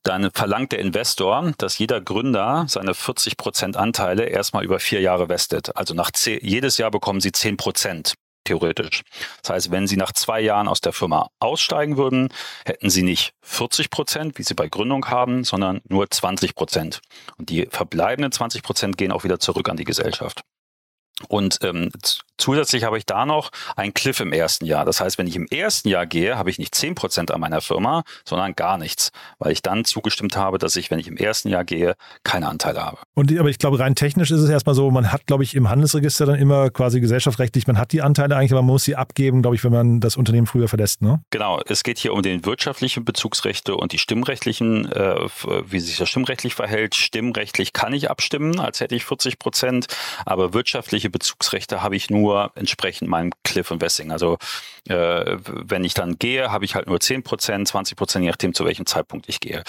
dann verlangt der Investor, dass jeder Gründer seine 40 Prozent Anteile erstmal über vier Jahre vestet. Also nach zehn, jedes Jahr bekommen sie 10 Prozent theoretisch. Das heißt, wenn Sie nach zwei Jahren aus der Firma aussteigen würden, hätten Sie nicht 40 Prozent, wie Sie bei Gründung haben, sondern nur 20 Prozent. Und die verbleibenden 20 Prozent gehen auch wieder zurück an die Gesellschaft. Und ähm, zusätzlich habe ich da noch einen Cliff im ersten Jahr. Das heißt, wenn ich im ersten Jahr gehe, habe ich nicht zehn Prozent an meiner Firma, sondern gar nichts, weil ich dann zugestimmt habe, dass ich, wenn ich im ersten Jahr gehe, keine Anteile habe. Und aber ich glaube, rein technisch ist es erstmal so, man hat, glaube ich, im Handelsregister dann immer quasi gesellschaftsrechtlich, man hat die Anteile eigentlich, aber man muss sie abgeben, glaube ich, wenn man das Unternehmen früher verlässt, ne? Genau, es geht hier um den wirtschaftlichen Bezugsrechte und die stimmrechtlichen, äh, wie sich das stimmrechtlich verhält. Stimmrechtlich kann ich abstimmen, als hätte ich 40 Prozent, aber wirtschaftliche Bezugsrechte habe ich nur entsprechend meinem Cliff Investing. Also äh, wenn ich dann gehe, habe ich halt nur 10 Prozent, 20 Prozent, je nachdem, zu welchem Zeitpunkt ich gehe.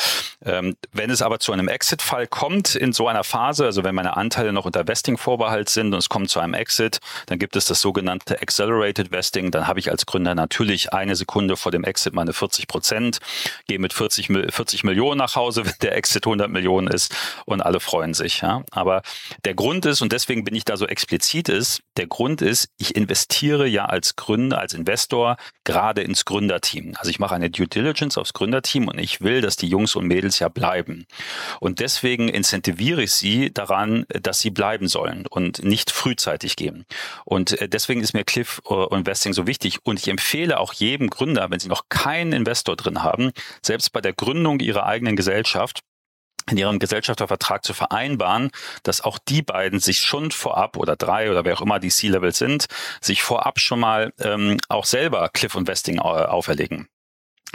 Ähm, wenn es aber zu einem Exit-Fall kommt in so einer Phase, also wenn meine Anteile noch unter Vesting-Vorbehalt sind und es kommt zu einem Exit, dann gibt es das sogenannte Accelerated Vesting. Dann habe ich als Gründer natürlich eine Sekunde vor dem Exit meine 40 Prozent, gehe mit 40, 40 Millionen nach Hause, wenn der Exit 100 Millionen ist und alle freuen sich. Ja? Aber der Grund ist, und deswegen bin ich da so explizit ist, der Grund ist, ich investiere ja als Gründer, als Investor gerade ins Gründerteam. Also ich mache eine Due Diligence aufs Gründerteam und ich will, dass die Jungs und Mädels ja bleiben. Und deswegen incentiviere ich sie daran, dass sie bleiben sollen und nicht frühzeitig gehen. Und äh, deswegen ist mir Cliff äh, Investing so wichtig. Und ich empfehle auch jedem Gründer, wenn sie noch keinen Investor drin haben, selbst bei der Gründung ihrer eigenen Gesellschaft, in ihrem Gesellschaftervertrag zu vereinbaren, dass auch die beiden sich schon vorab oder drei oder wer auch immer die C-Level sind, sich vorab schon mal ähm, auch selber Cliff Investing äh, auferlegen.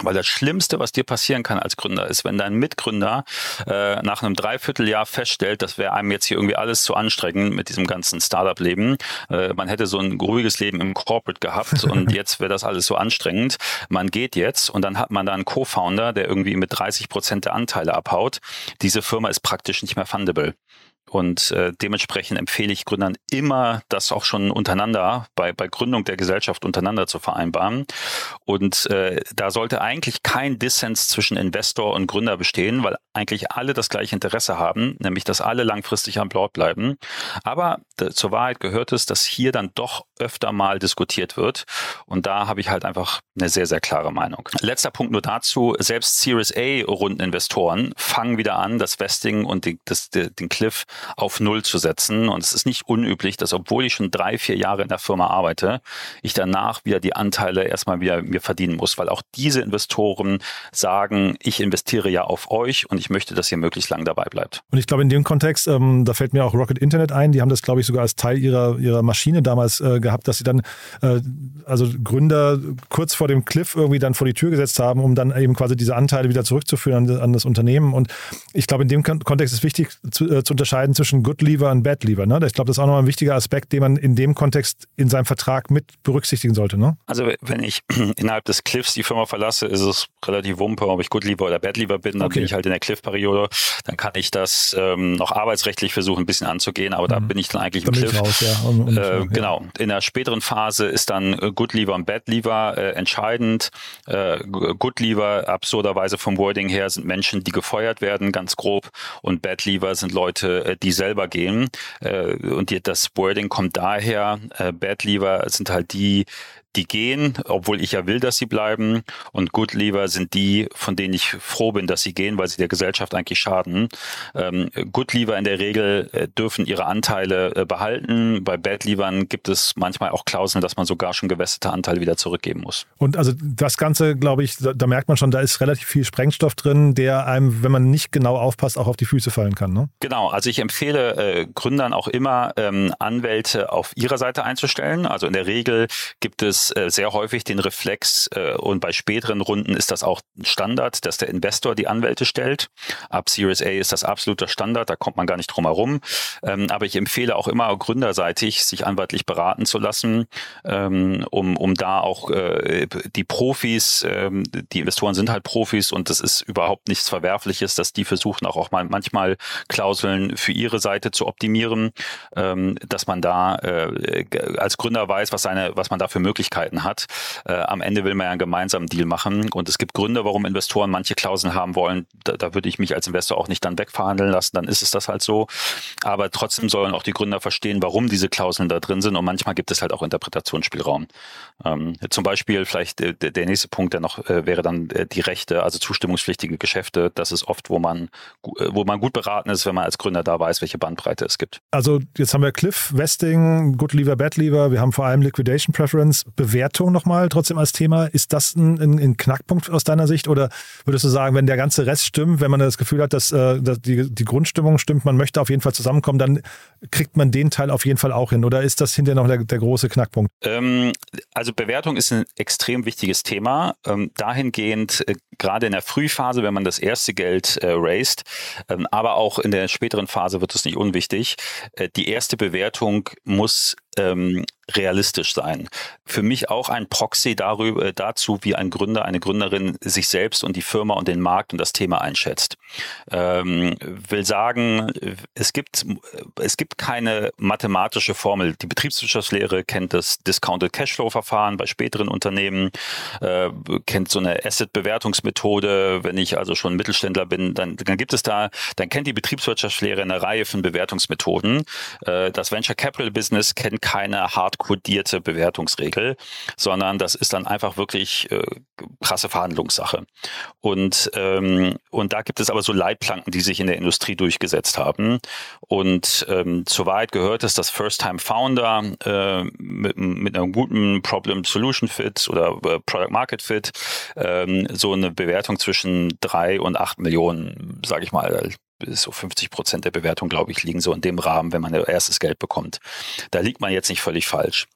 Weil das Schlimmste, was dir passieren kann als Gründer, ist, wenn dein Mitgründer äh, nach einem Dreivierteljahr feststellt, das wäre einem jetzt hier irgendwie alles zu anstrengend mit diesem ganzen Startup-Leben. Äh, man hätte so ein ruhiges Leben im Corporate gehabt und jetzt wäre das alles so anstrengend. Man geht jetzt und dann hat man da einen Co-Founder, der irgendwie mit 30 Prozent der Anteile abhaut. Diese Firma ist praktisch nicht mehr fundable. Und äh, dementsprechend empfehle ich Gründern immer, das auch schon untereinander, bei, bei Gründung der Gesellschaft untereinander zu vereinbaren. Und äh, da sollte eigentlich kein Dissens zwischen Investor und Gründer bestehen, weil eigentlich alle das gleiche Interesse haben, nämlich dass alle langfristig am Bord bleiben. Aber zur Wahrheit gehört es, dass hier dann doch öfter mal diskutiert wird. Und da habe ich halt einfach eine sehr, sehr klare Meinung. Letzter Punkt nur dazu. Selbst Series A-Rundeninvestoren fangen wieder an, das Vesting und die, das, den Cliff auf Null zu setzen. Und es ist nicht unüblich, dass obwohl ich schon drei, vier Jahre in der Firma arbeite, ich danach wieder die Anteile erstmal wieder mir verdienen muss, weil auch diese Investoren sagen, ich investiere ja auf euch und ich möchte, dass ihr möglichst lang dabei bleibt. Und ich glaube, in dem Kontext, ähm, da fällt mir auch Rocket Internet ein, die haben das, glaube ich, sogar als Teil ihrer, ihrer Maschine damals äh, gehabt, dass sie dann, äh, also Gründer kurz vor dem Cliff irgendwie dann vor die Tür gesetzt haben, um dann eben quasi diese Anteile wieder zurückzuführen an, an das Unternehmen. Und ich glaube, in dem Kontext ist wichtig zu, äh, zu unterscheiden, unterscheiden zwischen Good Lever und Bad Lever. Ne? Ich glaube, das ist auch nochmal ein wichtiger Aspekt, den man in dem Kontext in seinem Vertrag mit berücksichtigen sollte. Ne? Also wenn ich innerhalb des Cliffs die Firma verlasse, ist es relativ wumpe, ob ich Good Lever oder Bad Lever bin. Dann okay. bin ich halt in der Cliff-Periode. Dann kann ich das ähm, noch arbeitsrechtlich versuchen, ein bisschen anzugehen, aber mhm. da bin ich dann eigentlich im Cliff. Raus, ja. um, um, äh, ja. Genau. In der späteren Phase ist dann äh, Good Lever und Bad Lever äh, entscheidend. Äh, Good Lever, absurderweise vom Wording her, sind Menschen, die gefeuert werden, ganz grob. Und Bad Lever sind Leute, äh, die selber gehen. Äh, und die, das Wording kommt daher, äh, Bad Lever sind halt die, die gehen, obwohl ich ja will, dass sie bleiben. Und Good Leaver sind die, von denen ich froh bin, dass sie gehen, weil sie der Gesellschaft eigentlich schaden. Ähm, Good Leaver in der Regel äh, dürfen ihre Anteile äh, behalten. Bei Bad Leavern gibt es manchmal auch Klauseln, dass man sogar schon gewässerte Anteile wieder zurückgeben muss. Und also das Ganze, glaube ich, da, da, merkt man schon, da ist relativ viel Sprengstoff drin, der einem, wenn man nicht genau aufpasst, auch auf die Füße fallen kann. Ne? Genau, also ich empfehle äh, Gründern auch immer, ähm, Anwälte auf ihrer Seite einzustellen. Also in der Regel gibt es äh, sehr häufig den Reflex äh, und bei späteren Runden ist das auch Standard, dass der Investor die Anwälte stellt. Ab Series A ist das absoluter Standard, da kommt man gar nicht drum herum. Ähm, aber ich empfehle auch immer gründerseitig, sich anwaltlich beraten zu lassen, ähm, um, um da auch äh, die Profis, ähm, die Investoren sind halt Profis und das ist überhaupt nichts Verwerfliches, dass die versuchen auch, auch mal manchmal Klauseln für ihre Seite zu optimieren, ähm, dass man da äh, als Gründer weiß, was seine, was man da für Möglichkeiten Möglichkeiten hat. Äh, am Ende will man ja einen gemeinsamen Deal machen und es gibt Gründe, warum Investoren manche Klauseln haben wollen. Da, da würde ich mich als Investor auch nicht dann wegverhandeln lassen, dann ist es das halt so. Aber trotzdem sollen auch die Gründer verstehen, warum diese Klauseln da drin sind und manchmal gibt es halt auch Interpretationsspielraum. Ähm, zum Beispiel vielleicht äh, der nächste Punkt, der noch äh, wäre dann äh, die Rechte, also zustimmungspflichtige Geschäfte. Das ist oft, wo man, äh, wo man gut beraten ist, wenn man als Gründer da weiß, welche Bandbreite es gibt. Also jetzt haben wir Cliff, Vesting, Good Lever, Bad Lever, wir haben vor allem Liquidation Preference, Bewertung nochmal trotzdem als Thema. Ist das ein, ein, ein, Knackpunkt aus deiner Sicht oder würdest du sagen, wenn der ganze Rest stimmt, wenn man das Gefühl hat, dass, äh, dass die, die Grundstimmung stimmt, man möchte auf jeden Fall zusammenkommen, dann kriegt man den Teil auf jeden Fall auch hin oder ist das hinterher noch der, der große Knackpunkt? Ähm, also Bewertung ist ein extrem wichtiges Thema. Ähm, dahingehend, äh, gerade in der Frühphase, wenn man das erste Geld äh, raised, ähm, aber auch in der späteren Phase wird es nicht unwichtig. Äh, die erste Bewertung muss ähm, realistisch sein. Für mich auch ein Proxy darüber, äh, dazu, wie ein Gründer, eine Gründerin sich selbst und die Firma und den Markt und das Thema einschätzt. Ähm, will sagen, es gibt, es gibt keine mathematische Formel. Die Betriebswirtschaftslehre kennt das Discounted Cashflow-Verfahren bei späteren Unternehmen, äh, kennt so eine Asset-Bewertungsmethode. Wenn ich also schon Mittelständler bin, dann, dann gibt es da, dann kennt die Betriebswirtschaftslehre eine Reihe von Bewertungsmethoden. Äh, das Venture Capital Business kennt keine hardcodierte Bewertungsregel, sondern das ist dann einfach wirklich äh, krasse Verhandlungssache. Und, ähm, und da gibt es aber so Leitplanken, die sich in der Industrie durchgesetzt haben. Und ähm, soweit gehört es, dass First-Time-Founder äh, mit, mit einem guten Problem-Solution-Fit oder äh, Product-Market-Fit ähm, so eine Bewertung zwischen drei und acht Millionen, sage ich mal, bis so 50 Prozent der Bewertung, glaube ich, liegen so in dem Rahmen, wenn man erstes Geld bekommt. Da liegt man jetzt nicht völlig falsch.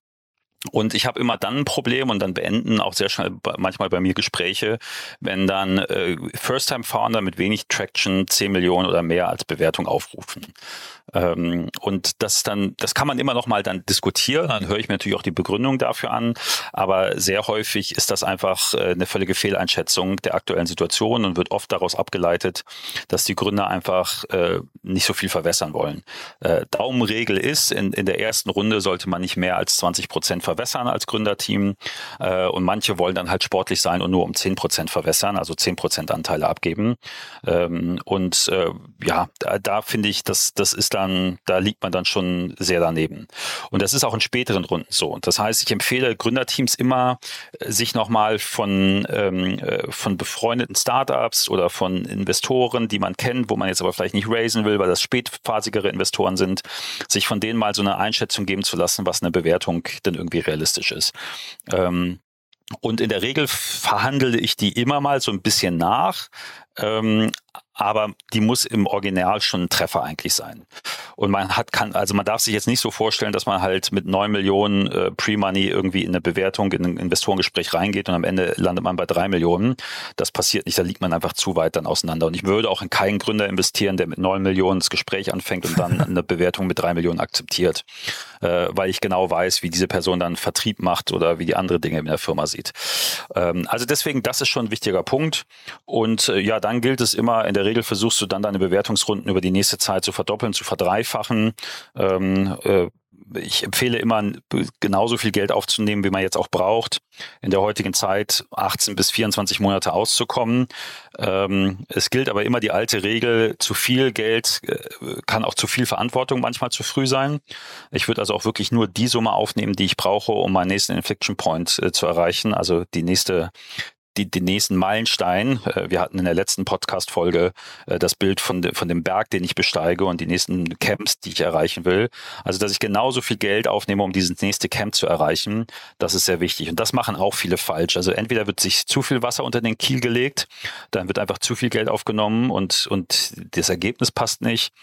Und ich habe immer dann ein Problem und dann beenden auch sehr schnell manchmal bei mir Gespräche, wenn dann äh, First-Time-Founder mit wenig Traction 10 Millionen oder mehr als Bewertung aufrufen. Ähm, und das dann, das kann man immer noch mal dann diskutieren. Dann höre ich mir natürlich auch die Begründung dafür an. Aber sehr häufig ist das einfach äh, eine völlige Fehleinschätzung der aktuellen Situation und wird oft daraus abgeleitet, dass die Gründer einfach äh, nicht so viel verwässern wollen. Äh, Daumenregel ist, in, in der ersten Runde sollte man nicht mehr als 20 Prozent als Gründerteam. Äh, und manche wollen dann halt sportlich sein und nur um 10 Prozent verwässern, also 10 Prozent Anteile abgeben. Ähm, und äh, ja, da, da finde ich, das, das ist dann, da liegt man dann schon sehr daneben. Und das ist auch in späteren Runden so. Das heißt, ich empfehle Gründerteams immer, äh, sich nochmal von, ähm, äh, von befreundeten Startups oder von Investoren, die man kennt, wo man jetzt aber vielleicht nicht raisen will, weil das spätphasigere Investoren sind, sich von denen mal so eine Einschätzung geben zu lassen, was eine Bewertung denn irgendwie realistisch ist. Ähm, und in der Regel verhandle ich die immer mal so ein bisschen nach. Ähm, aber die muss im Original schon ein Treffer eigentlich sein. Und man hat kann, also man darf sich jetzt nicht so vorstellen, dass man halt mit neun Millionen äh, Pre-Money irgendwie in eine Bewertung, in ein Investorengespräch reingeht und am Ende landet man bei drei Millionen. Das passiert nicht, da liegt man einfach zu weit dann auseinander. Und ich würde auch in keinen Gründer investieren, der mit neun Millionen das Gespräch anfängt und dann eine Bewertung mit drei Millionen akzeptiert. Äh, weil ich genau weiß, wie diese Person dann Vertrieb macht oder wie die andere Dinge in der Firma sieht. Ähm, also deswegen, das ist schon ein wichtiger Punkt. Und äh, ja, dann gilt es immer in der Regel versuchst du dann deine Bewertungsrunden über die nächste Zeit zu verdoppeln, zu verdreifachen. Ähm, äh, ich empfehle immer, genauso viel Geld aufzunehmen, wie man jetzt auch braucht, in der heutigen Zeit 18 bis 24 Monate auszukommen. Ähm, es gilt aber immer die alte Regel, zu viel Geld äh, kann auch zu viel Verantwortung manchmal zu früh sein. Ich würde also auch wirklich nur die Summe aufnehmen, die ich brauche, um meinen nächsten Inflection Point äh, zu erreichen, also die nächste die, den nächsten Meilenstein. Äh, wir hatten in der letzten Podcast-Folge äh, das Bild von, von dem Berg, den ich besteige und die nächsten Camps, die ich erreichen will. Also, dass ich genauso viel Geld aufnehme, um dieses nächste Camp zu erreichen, das ist sehr wichtig. Und das machen auch viele falsch. Also, entweder wird sich zu viel Wasser unter den Kiel gelegt, dann wird einfach zu viel Geld aufgenommen und, und das Ergebnis passt nicht.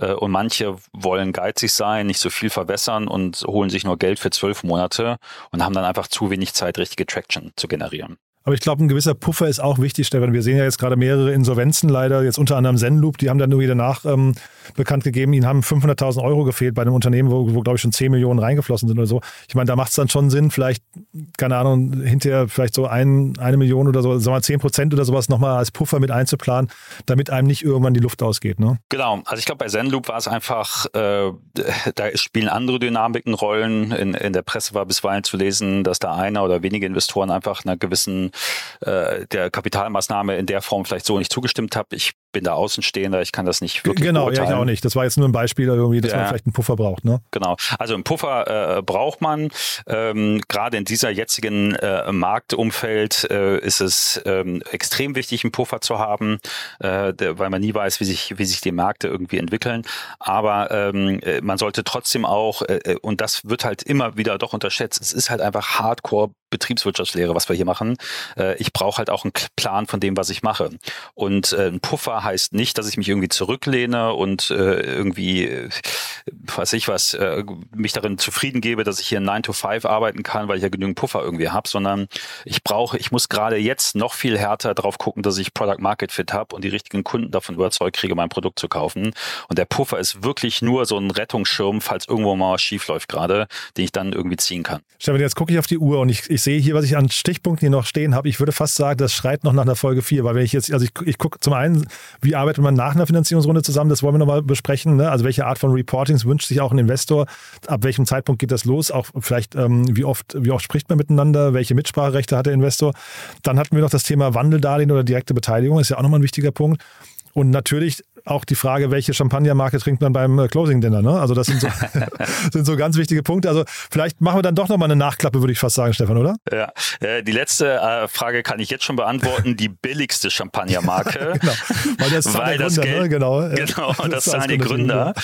Äh, und manche wollen geizig sein, nicht so viel verwässern und holen sich nur Geld für zwölf Monate und haben dann einfach zu wenig Zeit, richtige Traction zu generieren. Aber ich glaube, ein gewisser Puffer ist auch wichtig, Stefan. Wir sehen ja jetzt gerade mehrere Insolvenzen leider, jetzt unter anderem Zenloop, die haben dann nur danach ähm, bekannt gegeben, ihnen haben 500.000 Euro gefehlt bei einem Unternehmen, wo, wo glaube ich, schon 10 Millionen reingeflossen sind oder so. Ich meine, da macht es dann schon Sinn, vielleicht, keine Ahnung, hinterher vielleicht so ein, eine Million oder so, sagen wir mal 10 Prozent oder sowas nochmal als Puffer mit einzuplanen, damit einem nicht irgendwann die Luft ausgeht. Ne? Genau, also ich glaube, bei Zenloop war es einfach, äh, da spielen andere Dynamiken Rollen. In, in der Presse war bisweilen zu lesen, dass da einer oder wenige Investoren einfach einer gewissen äh, der Kapitalmaßnahme in der Form vielleicht so nicht zugestimmt haben. Ich bin da Außenstehender, ich kann das nicht wirklich Genau, ja, ich auch nicht. Das war jetzt nur ein Beispiel irgendwie, dass ja. man vielleicht einen Puffer braucht. Ne? Genau, also einen Puffer äh, braucht man. Ähm, Gerade in dieser jetzigen äh, Marktumfeld äh, ist es ähm, extrem wichtig, einen Puffer zu haben, äh, weil man nie weiß, wie sich, wie sich die Märkte irgendwie entwickeln. Aber ähm, äh, man sollte trotzdem auch, äh, äh, und das wird halt immer wieder doch unterschätzt, es ist halt einfach Hardcore Betriebswirtschaftslehre, was wir hier machen. Äh, ich brauche halt auch einen Plan von dem, was ich mache. Und äh, ein Puffer heißt nicht, dass ich mich irgendwie zurücklehne und äh, irgendwie, weiß ich was, mich darin zufrieden gebe, dass ich hier 9 to 5 arbeiten kann, weil ich ja genügend Puffer irgendwie habe, sondern ich brauche, ich muss gerade jetzt noch viel härter drauf gucken, dass ich Product Market Fit habe und die richtigen Kunden davon überzeugt kriege, mein Produkt zu kaufen. Und der Puffer ist wirklich nur so ein Rettungsschirm, falls irgendwo mal was schief läuft gerade, den ich dann irgendwie ziehen kann. Stefan, jetzt gucke ich auf die Uhr und ich, ich sehe hier, was ich an Stichpunkten hier noch stehen habe. Ich würde fast sagen, das schreit noch nach einer Folge 4, weil wenn ich jetzt, also ich, ich gucke zum einen, wie arbeitet man nach einer Finanzierungsrunde zusammen, das wollen wir nochmal besprechen. Ne? Also welche Art von Reportings wünscht sich auch ein Investor? Ab welchem Zeitpunkt geht das los? Auch vielleicht, ähm, wie, oft, wie oft spricht man miteinander? Welche Mitspracherechte hat der Investor? Dann hatten wir noch das Thema Wandeldarlehen oder direkte Beteiligung, ist ja auch nochmal ein wichtiger Punkt. Und natürlich auch die Frage, welche Champagnermarke trinkt man beim äh, Closing Dinner. Ne? Also das sind so, sind so ganz wichtige Punkte. Also vielleicht machen wir dann doch nochmal eine Nachklappe, würde ich fast sagen, Stefan, oder? Ja, äh, die letzte äh, Frage kann ich jetzt schon beantworten. Die billigste Champagnermarke. genau. Weil das, weil das Gründer, Geld, ne? genau, genau das, das zahlen die Gründer,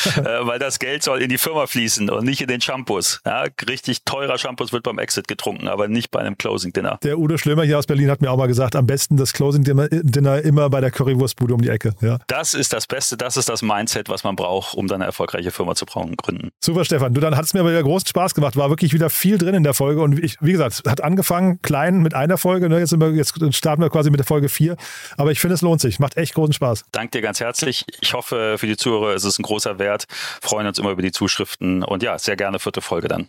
weil das Geld soll in die Firma fließen und nicht in den Shampoos. Ja, richtig teurer Shampoos wird beim Exit getrunken, aber nicht bei einem Closing Dinner. Der Udo Schlömer hier aus Berlin hat mir auch mal gesagt, am besten das Closing Dinner immer bei der Currywurstbude um die Ecke. Ja. Das ist das Beste, das ist das Mindset, was man braucht, um dann eine erfolgreiche Firma zu gründen. Super, Stefan. Du, dann hat es mir aber wieder großen Spaß gemacht. War wirklich wieder viel drin in der Folge. Und ich, wie gesagt, hat angefangen klein mit einer Folge. Ne? Jetzt, wir, jetzt starten wir quasi mit der Folge 4. Aber ich finde, es lohnt sich. Macht echt großen Spaß. Danke dir ganz herzlich. Ich hoffe, für die Zuhörer ist es ein großer Wert. Freuen uns immer über die Zuschriften. Und ja, sehr gerne vierte Folge dann.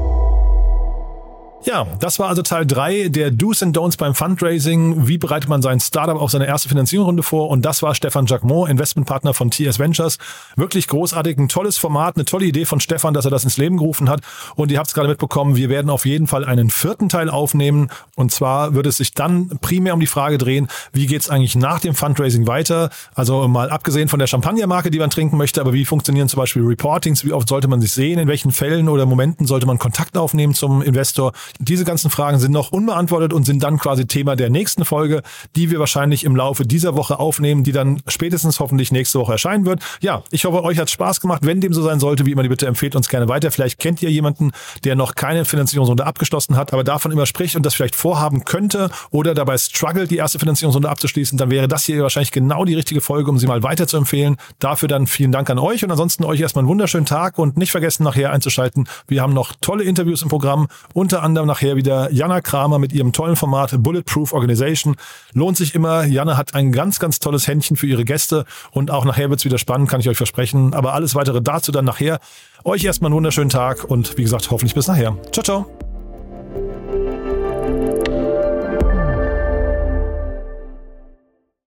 Ja, das war also Teil 3 der Do's and Don'ts beim Fundraising. Wie bereitet man sein Startup auf seine erste Finanzierungsrunde vor? Und das war Stefan Jacquemont, Investmentpartner von TS Ventures. Wirklich großartig, ein tolles Format, eine tolle Idee von Stefan, dass er das ins Leben gerufen hat. Und ihr habt es gerade mitbekommen, wir werden auf jeden Fall einen vierten Teil aufnehmen. Und zwar wird es sich dann primär um die Frage drehen, wie geht es eigentlich nach dem Fundraising weiter? Also mal abgesehen von der Champagnermarke, die man trinken möchte, aber wie funktionieren zum Beispiel Reportings? Wie oft sollte man sich sehen? In welchen Fällen oder Momenten sollte man Kontakt aufnehmen zum Investor? Diese ganzen Fragen sind noch unbeantwortet und sind dann quasi Thema der nächsten Folge, die wir wahrscheinlich im Laufe dieser Woche aufnehmen, die dann spätestens hoffentlich nächste Woche erscheinen wird. Ja, ich hoffe, euch hat Spaß gemacht. Wenn dem so sein sollte, wie immer, die Bitte empfehlt uns gerne weiter. Vielleicht kennt ihr jemanden, der noch keine Finanzierungsrunde abgeschlossen hat, aber davon immer spricht und das vielleicht vorhaben könnte oder dabei struggelt, die erste Finanzierungsrunde abzuschließen, dann wäre das hier wahrscheinlich genau die richtige Folge, um sie mal weiter zu empfehlen. Dafür dann vielen Dank an euch und ansonsten euch erstmal einen wunderschönen Tag und nicht vergessen, nachher einzuschalten. Wir haben noch tolle Interviews im Programm, unter anderem nachher wieder Jana Kramer mit ihrem tollen Format Bulletproof Organization. Lohnt sich immer. Jana hat ein ganz, ganz tolles Händchen für ihre Gäste und auch nachher wird's wieder spannend, kann ich euch versprechen. Aber alles weitere dazu dann nachher. Euch erstmal einen wunderschönen Tag und wie gesagt, hoffentlich bis nachher. Ciao, ciao.